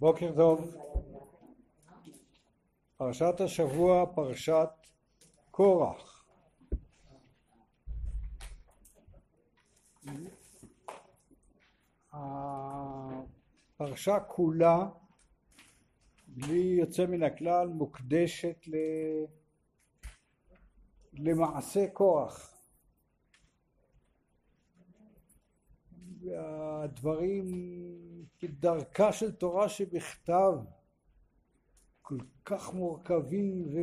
בוקר טוב. פרשת השבוע, פרשת קורח. הפרשה כולה, בלי יוצא מן הכלל, מוקדשת ל... למעשה קורח. והדברים כדרכה של תורה שבכתב כל כך מורכבים ו...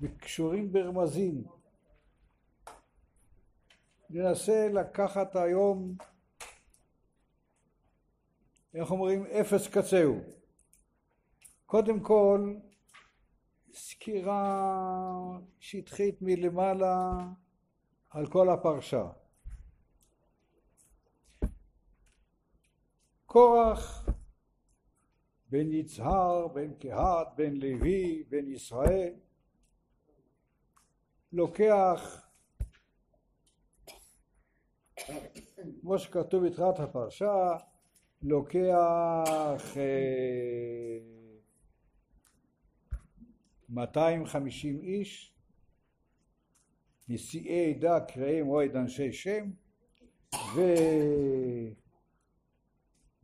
וקשורים ברמזים. ננסה לקחת היום, איך אומרים, אפס קצהו. קודם כל, סקירה שטחית מלמעלה על כל הפרשה. קורח, בן יצהר, בן קהת, בן לוי, בן ישראל, לוקח, כמו שכתוב בתחילת הפרשה, לוקח אה, 250 איש, נשיאי עדה קראי מועד אנשי שם, ו...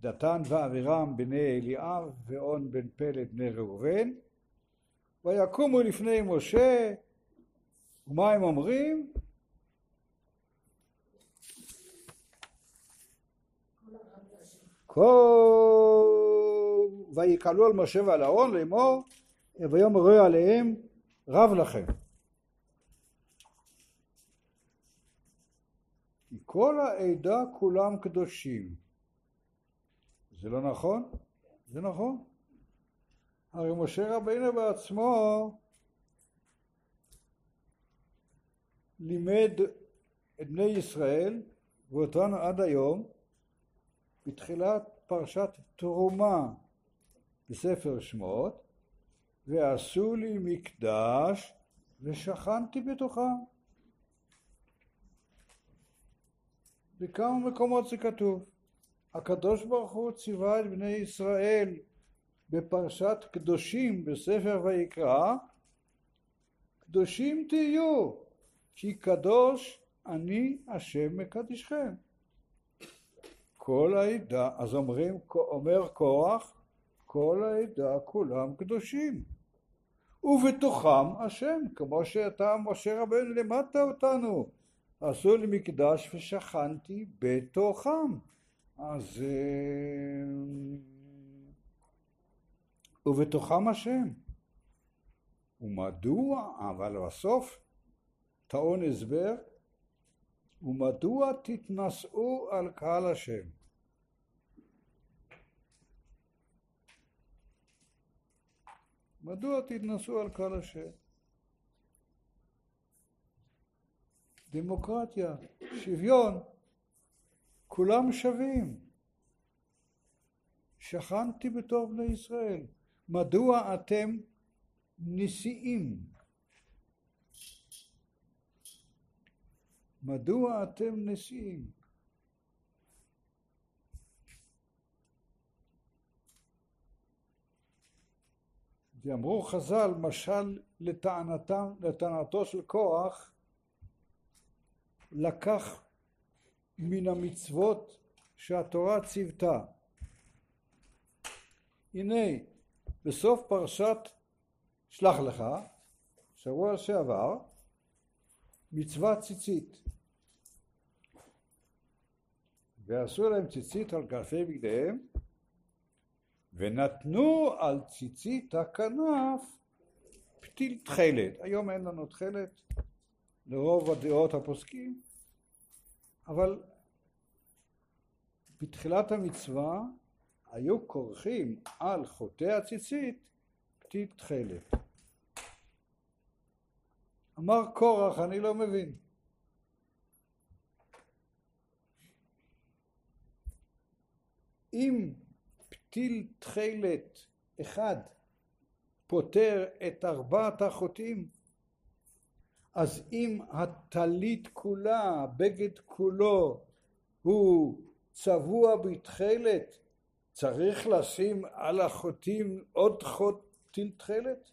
דתן ואבירם בני אליאב ואון בן פלד בני ראובן ויקומו לפני משה ומה הם אומרים? כל ויקלו על משה ועל אהרון לאמור ויאמרו עליהם רב לכם כל העדה כולם קדושים זה לא נכון? זה נכון. הרי משה רבינו בעצמו לימד את בני ישראל ואותנו עד היום בתחילת פרשת תרומה בספר שמות ועשו לי מקדש ושכנתי בתוכם בכמה מקומות זה כתוב הקדוש ברוך הוא ציווה את בני ישראל בפרשת קדושים בספר ויקרא קדושים תהיו כי קדוש אני השם מקדישכם כל העדה אז אומרים אומר קורח כל העדה כולם קדושים ובתוכם השם כמו שאתה משה רבנו לימדת אותנו עשו לי מקדש ושכנתי בתוכם אז אה, ובתוכם השם. ומדוע, אבל בסוף טעון הסבר, ומדוע תתנשאו על קהל השם? מדוע תתנשאו על קהל השם? דמוקרטיה, שוויון, כולם שווים. שכנתי בתור בני ישראל. מדוע אתם נשיאים? מדוע אתם נשיאים? ואמרו חז"ל, משל לטענתם, לטענתו של כוח, לקח מן המצוות שהתורה ציוותה. הנה, בסוף פרשת שלח לך, שבוע שעבר, מצוות ציצית. ועשו להם ציצית על כנפי בגדיהם, ונתנו על ציצית הכנף פתיל תכלת. היום אין לנו תכלת, לרוב הדעות הפוסקים, אבל בתחילת המצווה היו כורכים על חוטא הציצית פתית תכלת. אמר קורח, אני לא מבין. אם פתיל תכלת אחד פותר את ארבעת החוטאים, אז אם הטלית כולה, בגד כולו, הוא צבוע בתכלת, צריך לשים על החוטים עוד חוט תכלת?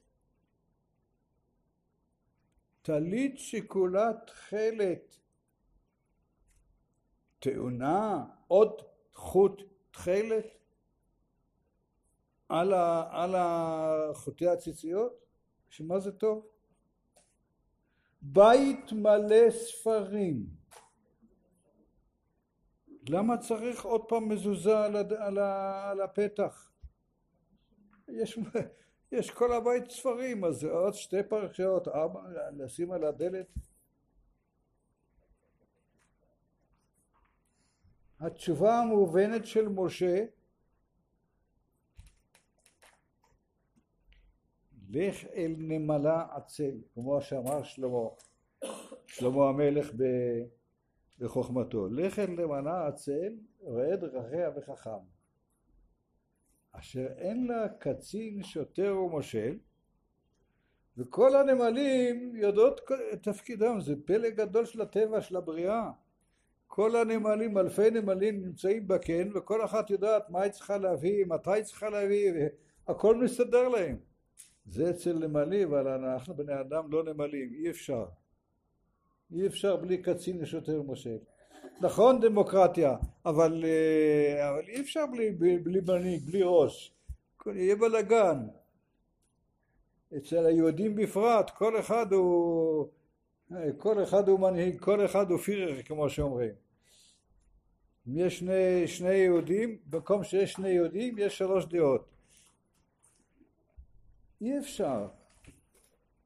טלית שכולה תכלת טעונה עוד חוט תכלת על, ה, על החוטי הציציות? שמה זה טוב? בית מלא ספרים. למה צריך עוד פעם מזוזה על, הד... על, ה... על הפתח? יש, יש כל הבית ספרים, אז עוד שתי פרשיות, ארבע, לשים על הדלת. התשובה המובנת של משה לך אל נמלה עצל, כמו שאמר שלמה, שלמה המלך בחוכמתו, לך אל נמלה עצל, ראה דרכיה וחכם, אשר אין לה קצין שוטר ומושל, וכל הנמלים יודעות את תפקידם, זה פלא גדול של הטבע, של הבריאה. כל הנמלים, אלפי נמלים נמצאים בקן, וכל אחת יודעת מה היא צריכה להביא, מתי היא צריכה להביא, והכל מסתדר להם. זה אצל נמלים, אבל אנחנו בני אדם לא נמלים, אי אפשר. אי אפשר בלי קצין ושוטר משה. נכון דמוקרטיה, אבל, אה, אבל אי אפשר בלי, בלי, בלי מנהיג, בלי ראש. יהיה בלאגן. אצל היהודים בפרט, כל אחד הוא, כל אחד הוא מנהיג, כל אחד הוא פירר, כמו שאומרים. אם יש שני, שני יהודים, במקום שיש שני יהודים, יש שלוש דעות. אי אפשר.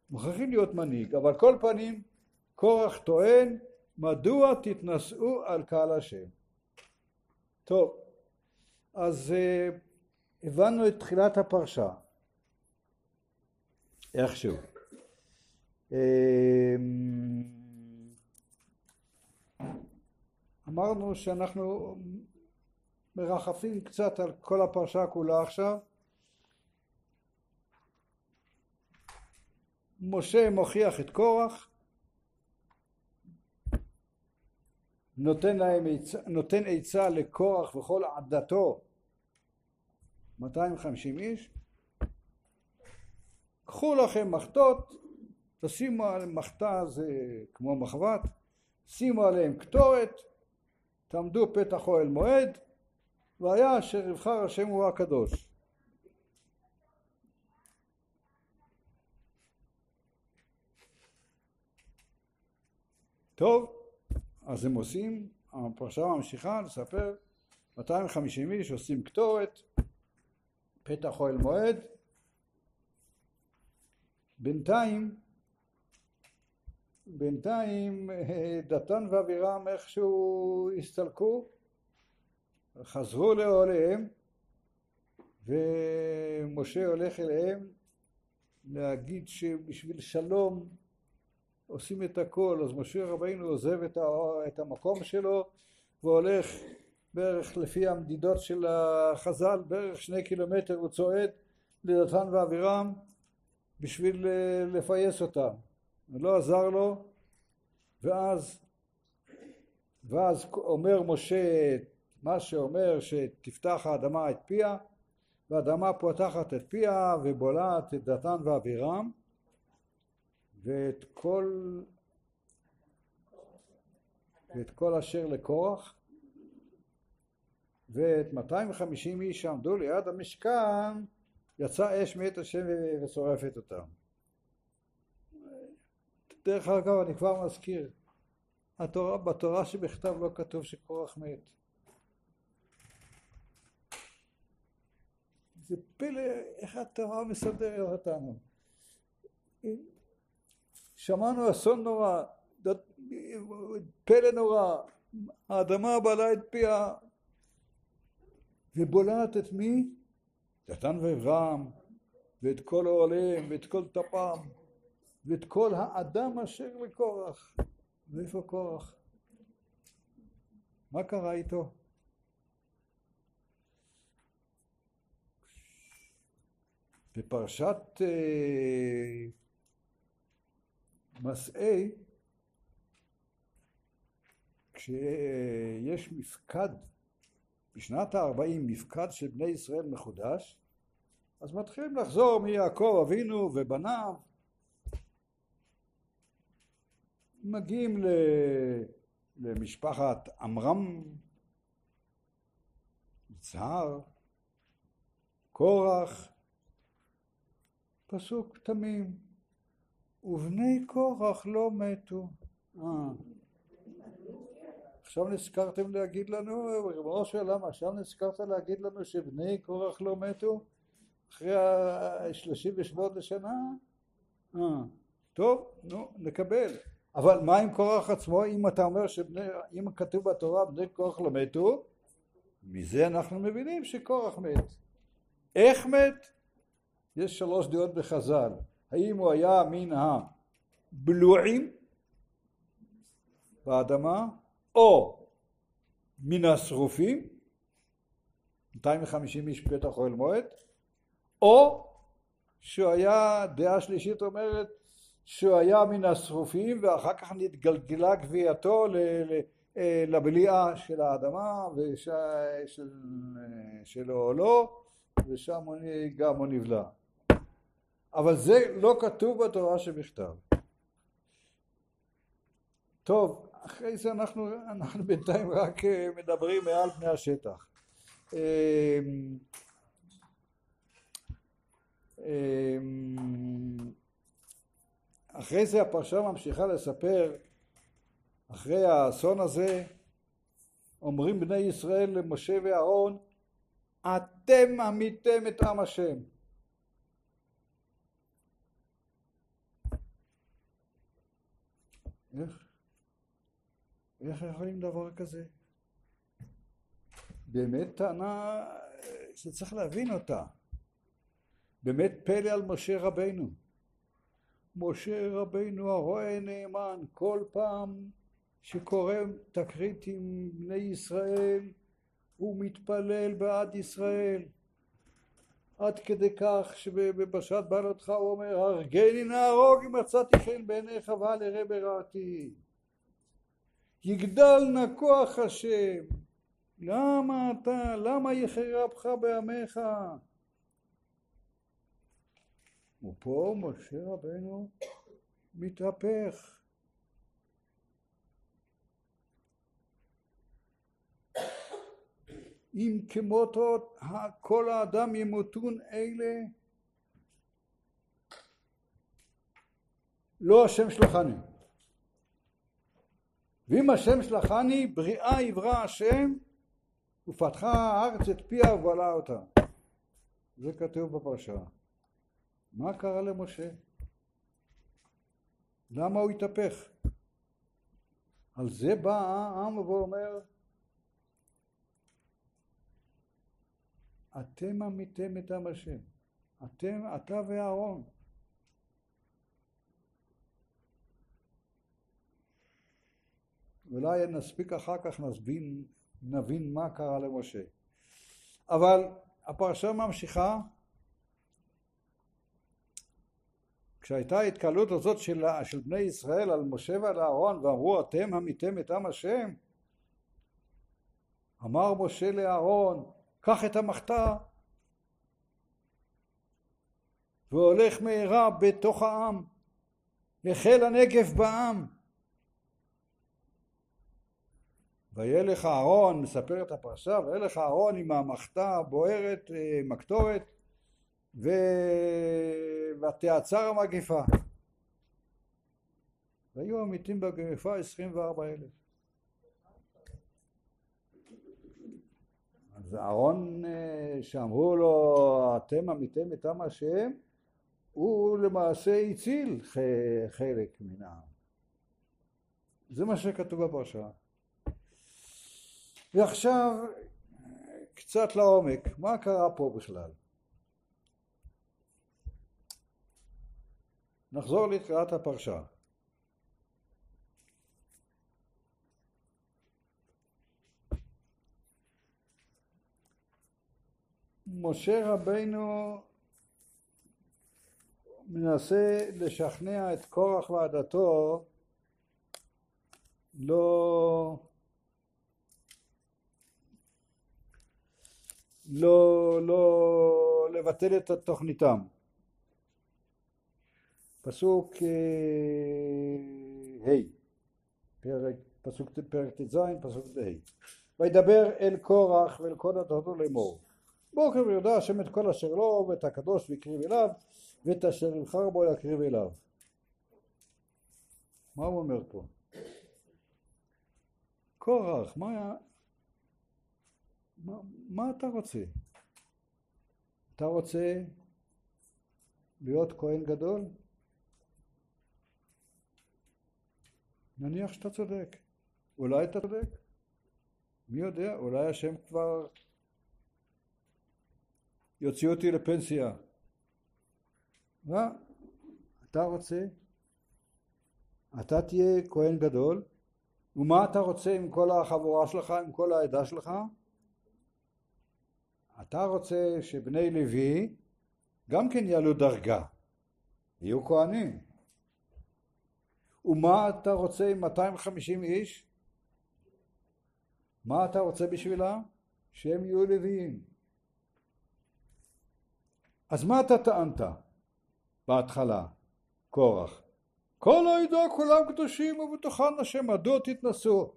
מוכרחים להיות מנהיג, אבל כל פנים קורח טוען מדוע תתנשאו על קהל השם. טוב, אז uh, הבנו את תחילת הפרשה, איכשהו. Uh, אמרנו שאנחנו מרחפים קצת על כל הפרשה כולה עכשיו משה מוכיח את קורח, נותן, עצה לקורח וכל עדתו 250 איש. קחו לכם מחטות תשימו על מחטה זה כמו מחבת שימו עליהם קטורת תעמדו פתח אוהל מועד והיה אשר יבחר השם הוא הקדוש טוב, אז הם עושים, הפרשה ממשיכה לספר 250 איש עושים קטורת, פתח אוהל מועד, בינתיים בינתיים דתן ואבירם איכשהו הסתלקו, חזרו לאוהליהם ומשה הולך אליהם להגיד שבשביל שלום עושים את הכל, אז משה רבינו עוזב את, ה, את המקום שלו והולך בערך לפי המדידות של החז"ל, בערך שני קילומטר הוא צועד לדתן ואבירם בשביל אה, לפייס אותם. לא עזר לו, ואז, ואז אומר משה מה שאומר שתפתח האדמה את פיה, והאדמה פותחת את פיה ובולעת את דתן ואבירם ואת כל ואת כל אשר לקורח ואת 250 איש שעמדו ליד המשכן יצא אש מאת השם ושורפת אותם. דרך אגב אני כבר מזכיר התורה, בתורה שבכתב לא כתוב שקורח מת. זה פלא איך התורה מסדרת אותנו. שמענו אסון נורא, פלא נורא, האדמה בלעה את פיה ובולעת את מי? דתן ואברהם ואת כל אוהליהם ואת כל טפם ואת כל האדם אשר לקורח. ואיפה קורח? מה קרה איתו? בפרשת אה, מסעי, כשיש מפקד בשנת הארבעים מפקד של בני ישראל מחודש, אז מתחילים לחזור מיעקב אבינו ובניו, מגיעים למשפחת עמרם, יצהר, קורח, פסוק תמים, ובני קורח לא מתו. אה. עכשיו נזכרתם להגיד לנו, ריבונו של עולם, עכשיו נזכרת להגיד לנו שבני קורח לא מתו? אחרי ה-38 שנה? אה, טוב, נו, נקבל. אבל מה עם קורח עצמו? אם אתה אומר שבני, אם כתוב בתורה בני קורח לא מתו, מזה אנחנו מבינים שקורח מת. איך מת? יש שלוש דעות בחז"ל. האם הוא היה מן הבלועים באדמה, או מן השרופים, 250 איש פתח אוהל מועד, או שהוא היה, דעה שלישית אומרת, שהוא היה מן השרופים ואחר כך נתגלגלה גווייתו אה, לבליעה של האדמה וש... של, של אוהלו ושם גם הוא נבלע. אבל זה לא כתוב בתורה שבכתב. טוב, אחרי זה אנחנו, אנחנו בינתיים רק אה, מדברים מעל פני השטח. אמ, אמ, אחרי זה הפרשה ממשיכה לספר, אחרי האסון הזה, אומרים בני ישראל למשה ואהרון, אתם עמיתם את עם השם. איך? איך יכולים דבר כזה? באמת טענה שצריך להבין אותה. באמת פלא על משה רבנו. משה רבנו הרועה נאמן כל פעם שקורה תקרית עם בני ישראל הוא מתפלל בעד ישראל עד כדי כך שבפרשת בעלותך הוא אומר הרגני נהרוג אם מצאתי חן בעיניך ואל אראה ברעתי יגדל נא כוח השם למה אתה למה יחרבך בעמך? ופה משה רבנו מתהפך אם כמותו כל האדם ימותון אלה לא השם שלחני ואם השם שלחני בריאה יברא השם ופתחה הארץ את פיה ובלעה אותה זה כתוב בפרשה מה קרה למשה? למה הוא התהפך? על זה בא העם ואומר אתם עמיתם את עם השם. אתם, אתה ואהרון. אולי נספיק אחר כך נסבין, נבין מה קרה למשה. אבל הפרשה ממשיכה. כשהייתה ההתקהלות הזאת של, של בני ישראל על משה ועל אהרון ואמרו אתם המיתם את עם השם? אמר משה לאהרון קח את המחתה והולך מהרה בתוך העם החל הנגף בעם וילך אהרון, מספר את הפרשה, וילך אהרון עם המחתה הבוערת, אה, עם הקטורת, ו... ותעצר המגפה. והיו המתים במגפה עשרים וארבע אלף. אז אהרון אה, שאמרו לו אתם עמיתם את עם השם הוא למעשה הציל חלק מן העם. זה מה שכתוב בפרשה. ועכשיו קצת לעומק, מה קרה פה בכלל? נחזור לקראת הפרשה. משה רבינו מנסה לשכנע את קורח ועדתו לא לא, לא לבטל את תוכניתם. פסוק ה', אה, פרק, פסוק ט"ז, פסוק ה'. וידבר אל קורח ואל כל עדתו לאמור. בוקר ויודע השם את כל אשר לו ואת הקדוש ויקריב אליו ואת אשר יבחר בו יקריב אליו. מה הוא אומר פה? קורח, מה, מה, מה אתה רוצה? אתה רוצה להיות כהן גדול? נניח שאתה צודק. אולי אתה צודק. מי יודע, אולי השם כבר יוציא אותי לפנסיה. מה? אתה רוצה? אתה תהיה כהן גדול, ומה אתה רוצה עם כל החבורה שלך, עם כל העדה שלך? אתה רוצה שבני לוי גם כן יעלו דרגה, יהיו כהנים. ומה אתה רוצה עם 250 איש? מה אתה רוצה בשבילם? שהם יהיו לוויים. אז מה אתה טענת בהתחלה, קורח? כל העדה כולם קדושים ובתוכן השם מדוע תתנסו?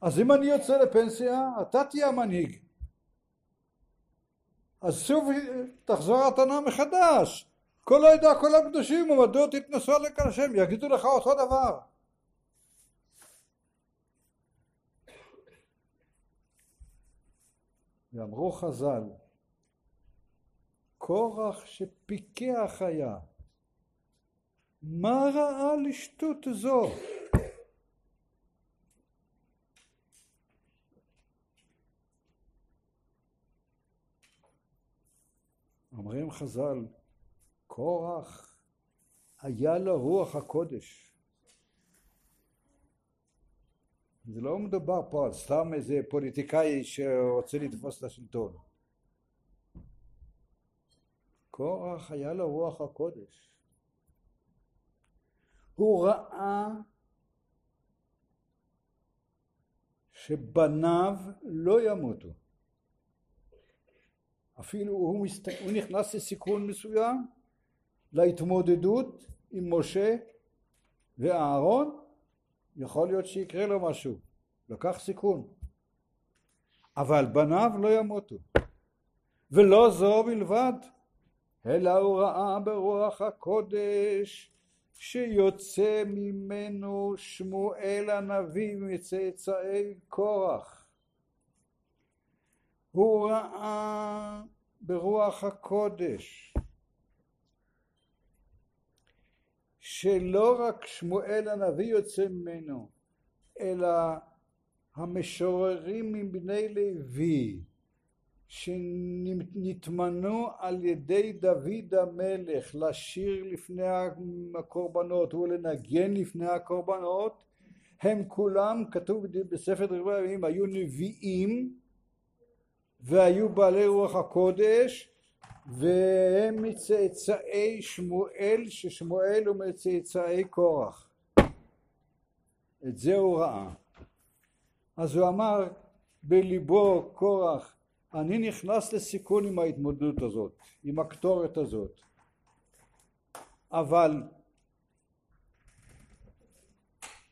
אז אם אני יוצא לפנסיה, אתה תהיה המנהיג. אז שוב תחזור הטענה מחדש. כל העדה כולם קדושים ומדוע תתנסו על השם? יגידו לך אותו דבר. ואמרו חז"ל, קורח שפיקח היה, מה ראה לשטות זו? אומרים חז"ל, קורח היה לו רוח הקודש. זה לא מדובר פה על סתם איזה פוליטיקאי שרוצה לתפוס את השלטון. קורח היה לו רוח הקודש. הוא ראה שבניו לא ימותו. אפילו הוא, מסת... הוא נכנס לסיכון מסוים להתמודדות עם משה ואהרון יכול להיות שיקרה לו משהו, לקח סיכון. אבל בניו לא ימותו. ולא זו בלבד, אלא הוא ראה ברוח הקודש שיוצא ממנו שמואל הנביא מצאצאי קורח. הוא ראה ברוח הקודש שלא רק שמואל הנביא יוצא ממנו, אלא המשוררים מבני לוי שנתמנו על ידי דוד המלך לשיר לפני הקורבנות ולנגן לפני הקורבנות הם כולם, כתוב בספר דברי הימים, היו נביאים והיו בעלי רוח הקודש והם מצאצאי שמואל ששמואל הוא מצאצאי קורח. את זה הוא ראה. אז הוא אמר בליבו קורח אני נכנס לסיכון עם ההתמודדות הזאת עם הקטורת הזאת אבל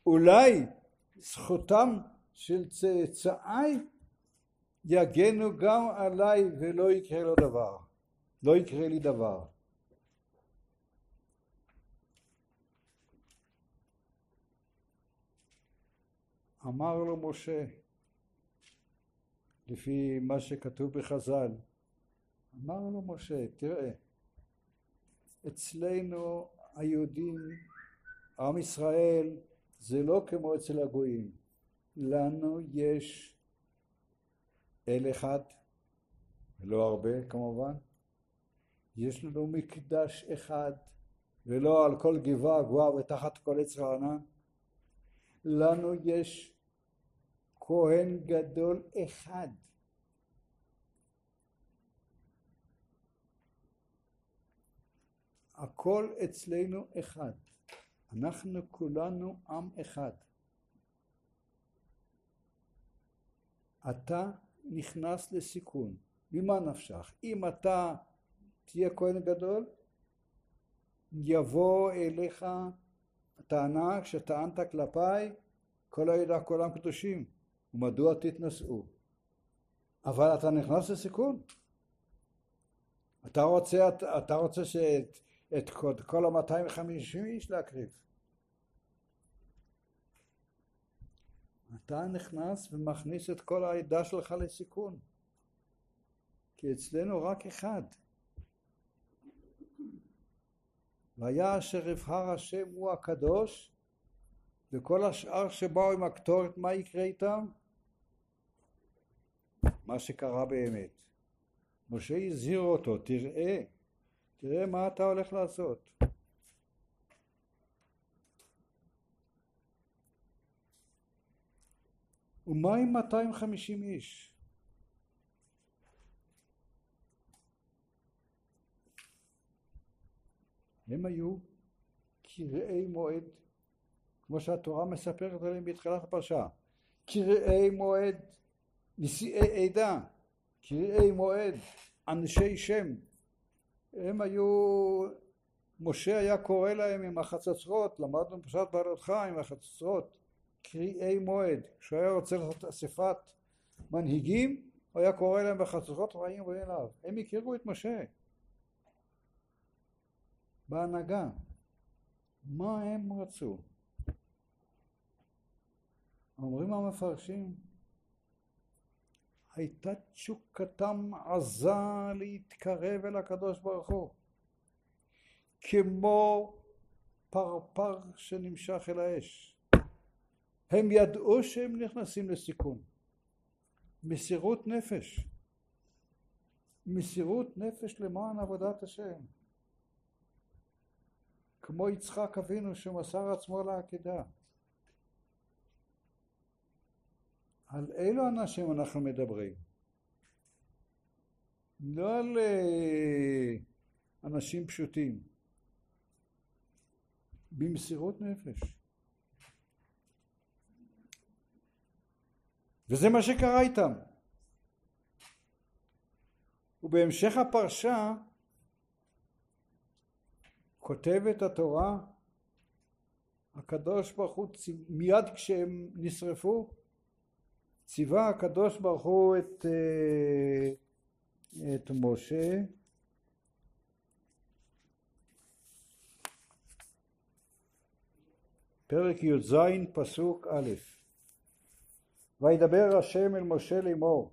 אולי זכותם של צאצאי יגנו גם עליי ולא יקרה לו דבר לא יקרה לי דבר. אמר לו משה, לפי מה שכתוב בחז"ל, אמר לו משה, תראה, אצלנו היהודים, עם ישראל, זה לא כמו אצל הגויים. לנו יש אל אחד, ולא הרבה כמובן, יש לנו מקדש אחד ולא על כל גבעה גבוהה ותחת כל עץ רענן. לנו יש כהן גדול אחד. הכל אצלנו אחד. אנחנו כולנו עם אחד. אתה נכנס לסיכון. ממה נפשך? אם אתה תהיה כהן גדול, יבוא אליך הטענה שטענת כלפיי כל הידע כולם קדושים ומדוע תתנשאו? אבל אתה נכנס לסיכון. אתה רוצה, אתה רוצה שאת את כל ה-250 איש להקריב. אתה נכנס ומכניס את כל העדה שלך לסיכון. כי אצלנו רק אחד. והיה אשר יבחר השם הוא הקדוש וכל השאר שבאו עם הקטורת מה יקרה איתם? מה שקרה באמת. משה הזהיר אותו תראה תראה מה אתה הולך לעשות ומה עם 250 איש? הם היו קרעי מועד, כמו שהתורה מספרת עליהם בתחילת הפרשה. קרעי מועד, נשיאי עדה, קרעי מועד, אנשי שם. הם היו, משה היה קורא להם עם החצוצרות, למדנו בפרשת בעלותך עם החצוצרות, קריאי מועד. כשהוא היה רוצה לעשות אספת מנהיגים, הוא היה קורא להם בחצוצרות והיו אליו. הם הכירו את משה. בהנהגה. מה הם רצו? אומרים המפרשים, הייתה תשוקתם עזה להתקרב אל הקדוש ברוך הוא, כמו פרפר שנמשך אל האש. הם ידעו שהם נכנסים לסיכון. מסירות נפש. מסירות נפש למען עבודת השם. כמו יצחק אבינו שמסר עצמו לעקדה. על אילו אנשים אנחנו מדברים? לא על אה, אנשים פשוטים, במסירות נפש. וזה מה שקרה איתם. ובהמשך הפרשה כותבת התורה, הקדוש ברוך הוא מיד כשהם נשרפו, ציווה הקדוש ברוך הוא את, אה, את משה. פרק י"ז פסוק א' וידבר השם אל משה לאמור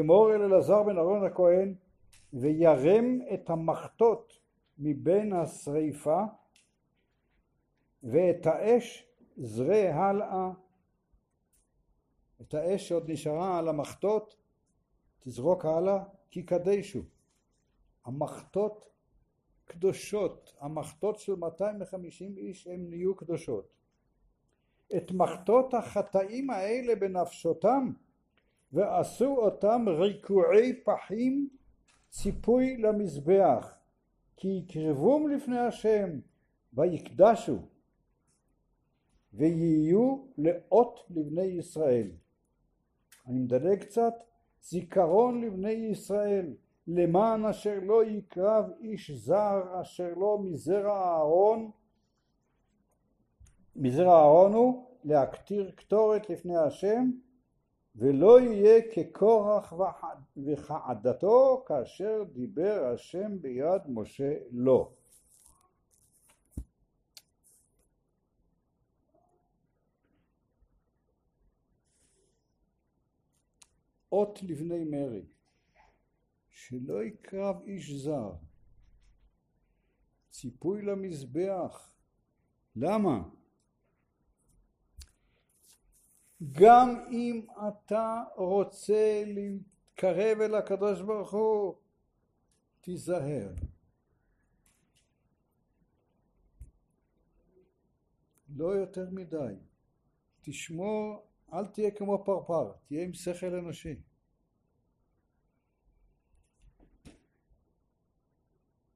אמור אל אלעזר בן אהרון הכהן וירם את המחטות מבין השריפה ואת האש זרה הלאה את האש שעוד נשארה על המחטות תזרוק הלאה כי קדשו. המחטות קדושות. המחטות של 250 איש הם נהיו קדושות. את מחטות החטאים האלה בנפשותם ועשו אותם ריקועי פחים ציפוי למזבח כי יקרבום לפני השם ויקדשו ויהיו לאות לבני ישראל. אני מדלג קצת, זיכרון לבני ישראל למען אשר לא יקרב איש זר אשר לא מזרע אהרון מזרע אהרון הוא להקטיר קטורת לפני השם ולא יהיה כקורח וכעדתו כאשר דיבר השם ביד משה לו. אות לבני מרי שלא יקרב איש זר ציפוי למזבח למה? גם אם אתה רוצה להתקרב אל הקדוש ברוך הוא, תיזהר. לא יותר מדי. תשמור, אל תהיה כמו פרפר, תהיה עם שכל אנושי.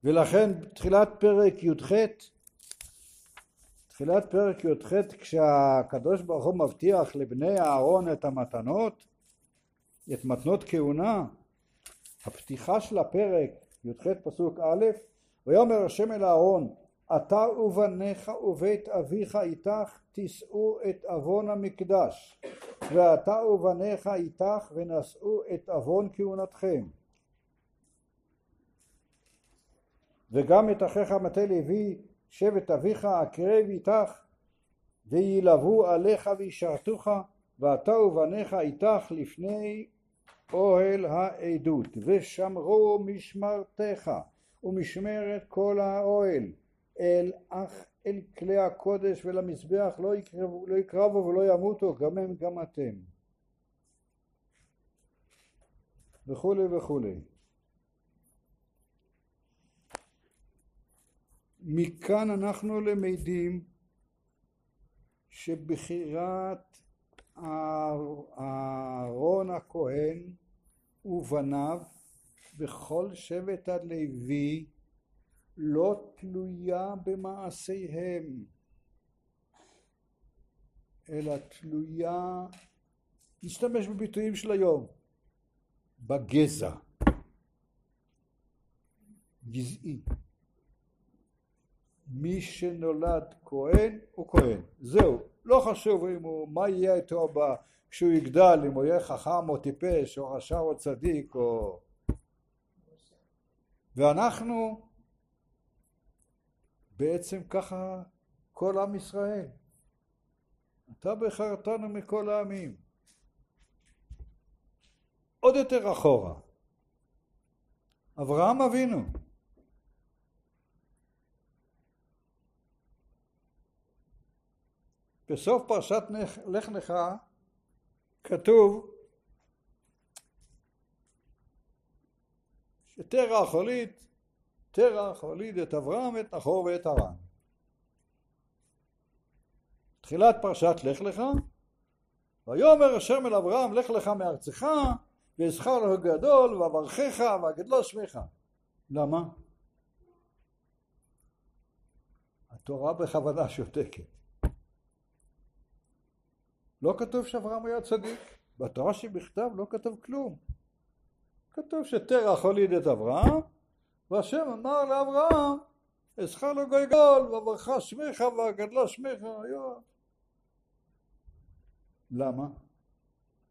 ולכן תחילת פרק י"ח תחילת פרק י"ח כשהקדוש ברוך הוא מבטיח לבני אהרון את המתנות את מתנות כהונה, הפתיחה של הפרק, י"ח פסוק א', ויאמר השם אל אהרון, אתה ובניך ובית אביך איתך תישאו את עוון המקדש, ואתה ובניך איתך ונשאו את עוון כהונתכם. וגם את אחיך מטה לוי שבט אביך הקרב איתך וילוו עליך וישרתוך ואתה ובניך איתך לפני אוהל העדות. ושמרו משמרתך ומשמרת כל האוהל אל אך אל כלי הקודש ולמזבח לא יקרבו, לא יקרבו ולא ימותו גם הם גם אתם. וכולי וכולי. מכאן אנחנו למדים שבחירת אהרון הכהן ובניו בכל שבט הלוי לא תלויה במעשיהם אלא תלויה, נשתמש בביטויים של היום, בגזע, גזעי. מי שנולד כהן הוא כהן, זהו, לא חשוב אם הוא, מה יהיה איתו ב, כשהוא יגדל, אם הוא יהיה חכם או טיפש או רשע או צדיק או... ואנחנו בעצם ככה כל עם ישראל. אתה בחרתנו מכל העמים. עוד יותר אחורה. אברהם אבינו בסוף פרשת לך לך כתוב שתרח הוליד, תרח הוליד את אברהם, את נחור ואת הרן. תחילת פרשת לך לך, ויאמר השם אל אברהם לך לך מארצך ואזכר לו גדול ואברכך ואגדלו שמך. למה? התורה בכוונה שותקת. לא כתוב שאברהם היה צדיק, בתורה שבכתב לא כתוב כלום. כתוב שתרח הוליד את אברהם, והשם אמר לאברהם, אזכר לו גלגול, וברכה שמך וגדלה שמך, יואב. למה?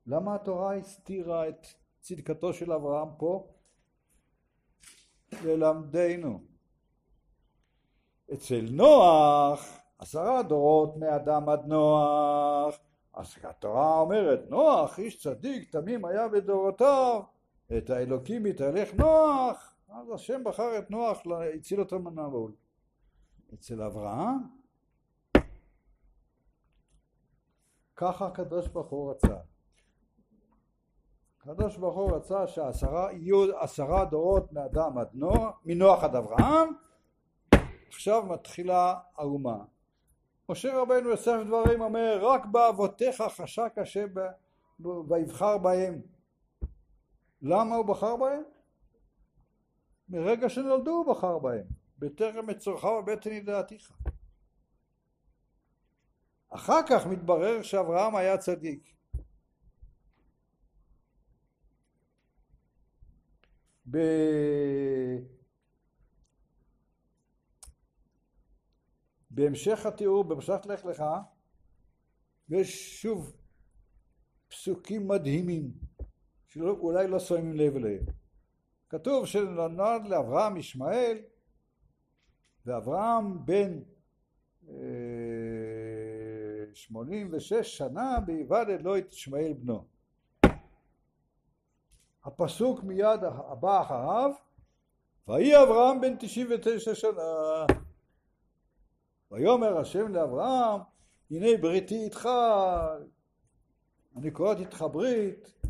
למה התורה הסתירה את צדקתו של אברהם פה? ללמדנו. אצל נוח, עשרה דורות מאדם עד נוח, אז התורה אומרת, נוח, איש צדיק, תמים היה בדורותיו, את האלוקים יתהלך נוח, אז השם בחר את נוח, הציל אותו מהנבול. אצל אברהם, ככה הקדוש ברוך הוא רצה. הקדוש ברוך הוא רצה שעשרה יהיו עשרה דורות מאדם עד נוח, מנוח עד אברהם, עכשיו מתחילה האומה. משה רבנו יוסף דברים אומר רק באבותיך חשק השם ויבחר בהם למה הוא בחר בהם? מרגע שנולדו הוא בחר בהם בטרם אצורך בבטן ידעתיך אחר כך מתברר שאברהם היה צדיק ב... בהמשך התיאור בפרשת לך לך יש שוב פסוקים מדהימים שאולי לא שמים לב אליהם. כתוב שנולד לאברהם ישמעאל ואברהם בן אה, שמונים ושש שנה בהיוולד לא את ישמעאל בנו. הפסוק מיד הבא אחריו ויהי אברהם בן תשעים ותשע שנה ויאמר השם לאברהם הנה בריתי איתך אני קוראת איתך ברית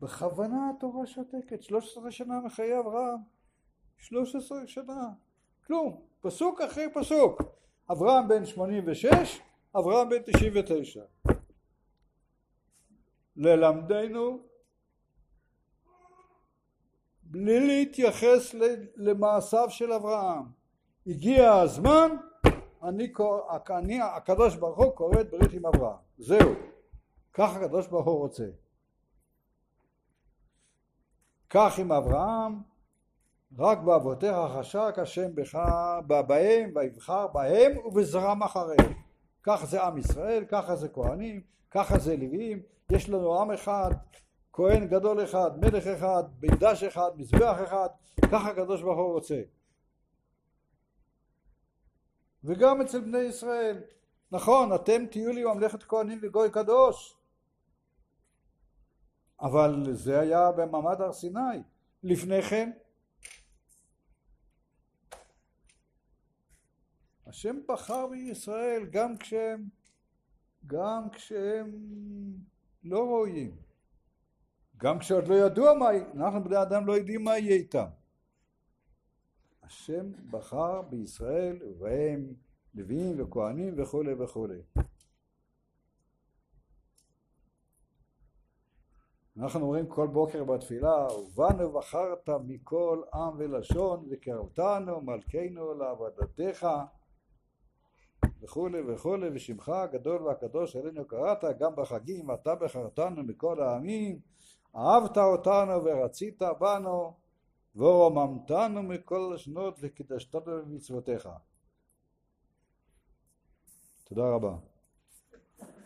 בכוונה התורה שותקת 13 שנה מחיי אברהם 13 שנה כלום פסוק אחרי פסוק אברהם בן 86 אברהם בן 99 ללמדנו בלי להתייחס למעשיו של אברהם. הגיע הזמן, אני, אני הקדוש ברוך הוא כורת ברית עם אברהם. זהו. כך הקדוש ברוך הוא רוצה. כך עם אברהם, רק באבותיך חשק השם בך, בהם, ויבחר בהם ובזרם אחריהם. כך זה עם ישראל, ככה זה כהנים, ככה זה לוויים, יש לנו עם אחד, כהן גדול אחד, מלך אחד, מקדש אחד, מזבח אחד, ככה הקדוש ברוך הוא רוצה. וגם אצל בני ישראל. נכון, אתם תהיו לי ממלכת כהנים וגוי קדוש, אבל זה היה במעמד הר סיני. לפני כן, השם בחר בישראל גם כשהם, גם כשהם לא רואים. גם כשעוד לא ידוע מה, אנחנו בני אדם לא יודעים מה יהיה איתם. השם בחר בישראל ובהם לוויים וכהנים וכולי וכולי. אנחנו אומרים כל בוקר בתפילה, ובנו בחרת מכל עם ולשון, וקרבתנו מלכנו לעבודתך, וכולי וכולי, ושמך הגדול והקדוש אלינו קראת, גם בחגים אתה בחרתנו מכל העמים, אהבת אותנו ורצית בנו, ורוממתנו מכל השנות וקידשתנו במצוותיך. תודה רבה.